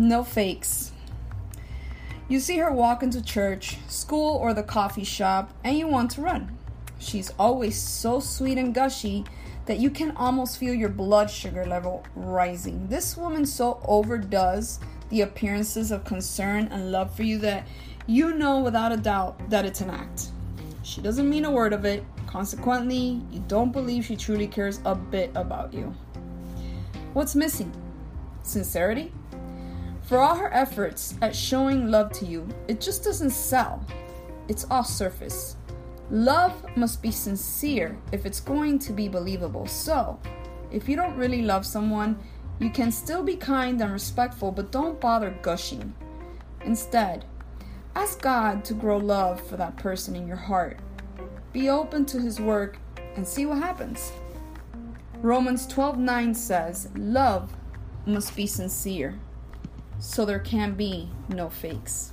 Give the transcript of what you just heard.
No fakes. You see her walk into church, school, or the coffee shop, and you want to run. She's always so sweet and gushy that you can almost feel your blood sugar level rising. This woman so overdoes the appearances of concern and love for you that you know without a doubt that it's an act. She doesn't mean a word of it. Consequently, you don't believe she truly cares a bit about you. What's missing? Sincerity? For all her efforts at showing love to you, it just doesn't sell. It's all surface. Love must be sincere if it's going to be believable. So, if you don't really love someone, you can still be kind and respectful, but don't bother gushing. Instead, ask God to grow love for that person in your heart. Be open to his work and see what happens. Romans 12:9 says, "Love must be sincere, so there can be no fakes."